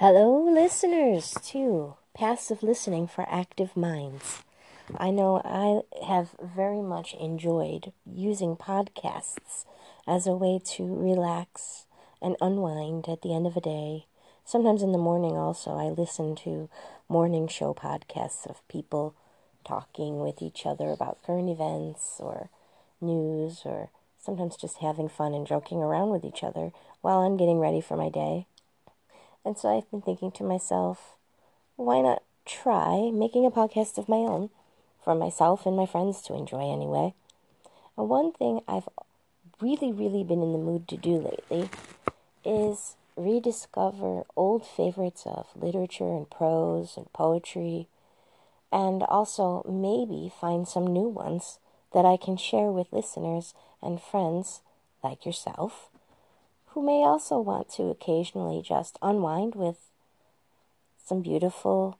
Hello, listeners, to Passive Listening for Active Minds. I know I have very much enjoyed using podcasts as a way to relax and unwind at the end of a day. Sometimes in the morning, also, I listen to morning show podcasts of people talking with each other about current events or news, or sometimes just having fun and joking around with each other while I'm getting ready for my day. And so I've been thinking to myself, why not try making a podcast of my own for myself and my friends to enjoy anyway? And one thing I've really, really been in the mood to do lately is rediscover old favorites of literature and prose and poetry, and also maybe find some new ones that I can share with listeners and friends like yourself who may also want to occasionally just unwind with some beautiful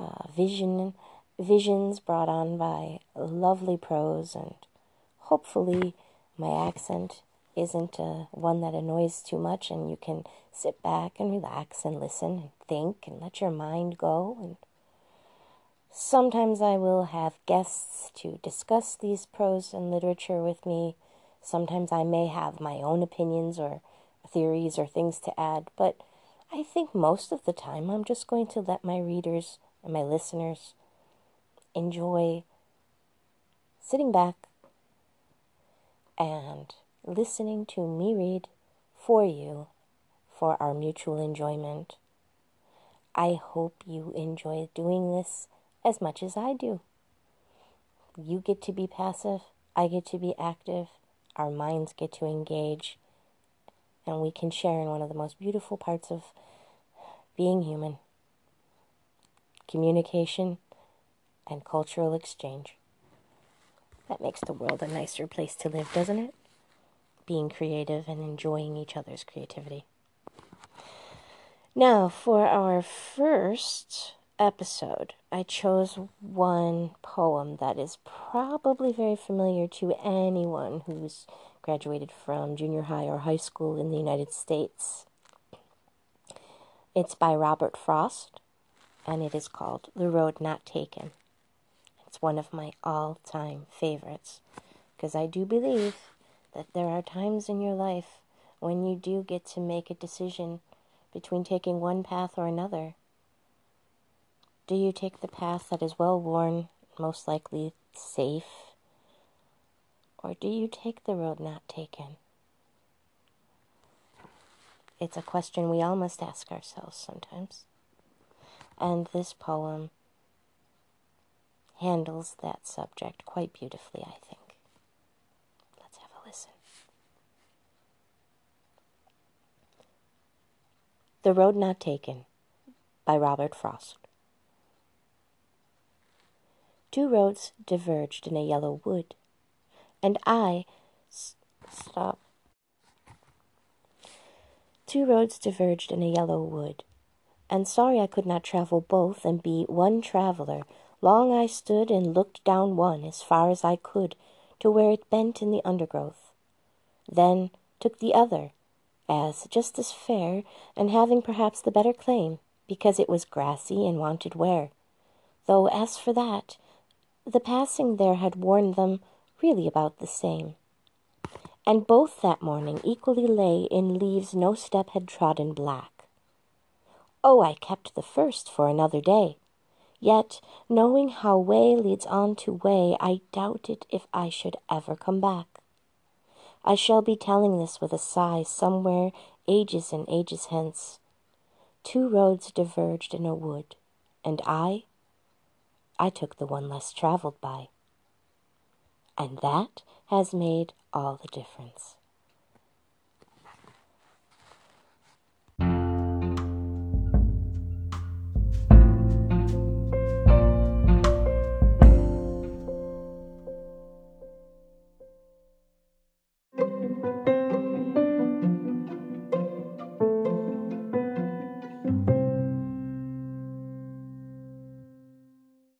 uh, vision visions brought on by lovely prose and hopefully my accent isn't uh, one that annoys too much and you can sit back and relax and listen and think and let your mind go and sometimes i will have guests to discuss these prose and literature with me Sometimes I may have my own opinions or theories or things to add, but I think most of the time I'm just going to let my readers and my listeners enjoy sitting back and listening to me read for you for our mutual enjoyment. I hope you enjoy doing this as much as I do. You get to be passive, I get to be active our minds get to engage, and we can share in one of the most beautiful parts of being human communication and cultural exchange. That makes the world a nicer place to live, doesn't it? Being creative and enjoying each other's creativity. Now, for our first episode, I chose one poem that is probably very familiar to anyone who's graduated from junior high or high school in the United States. It's by Robert Frost, and it is called The Road Not Taken. It's one of my all time favorites because I do believe that there are times in your life when you do get to make a decision between taking one path or another do you take the path that is well worn, most likely safe? Or do you take the road not taken? It's a question we all must ask ourselves sometimes. And this poem handles that subject quite beautifully, I think. Let's have a listen. The Road Not Taken by Robert Frost. Two roads diverged in a yellow wood, and I s- stop. Two roads diverged in a yellow wood, and sorry I could not travel both and be one traveler. Long I stood and looked down one as far as I could to where it bent in the undergrowth. Then took the other, as just as fair, and having perhaps the better claim, because it was grassy and wanted wear. Though as for that, the passing there had warned them really about the same. And both that morning equally lay in leaves no step had trodden black. Oh, I kept the first for another day. Yet, knowing how way leads on to way, I doubted if I should ever come back. I shall be telling this with a sigh somewhere ages and ages hence. Two roads diverged in a wood, and I I took the one less traveled by. And that has made all the difference.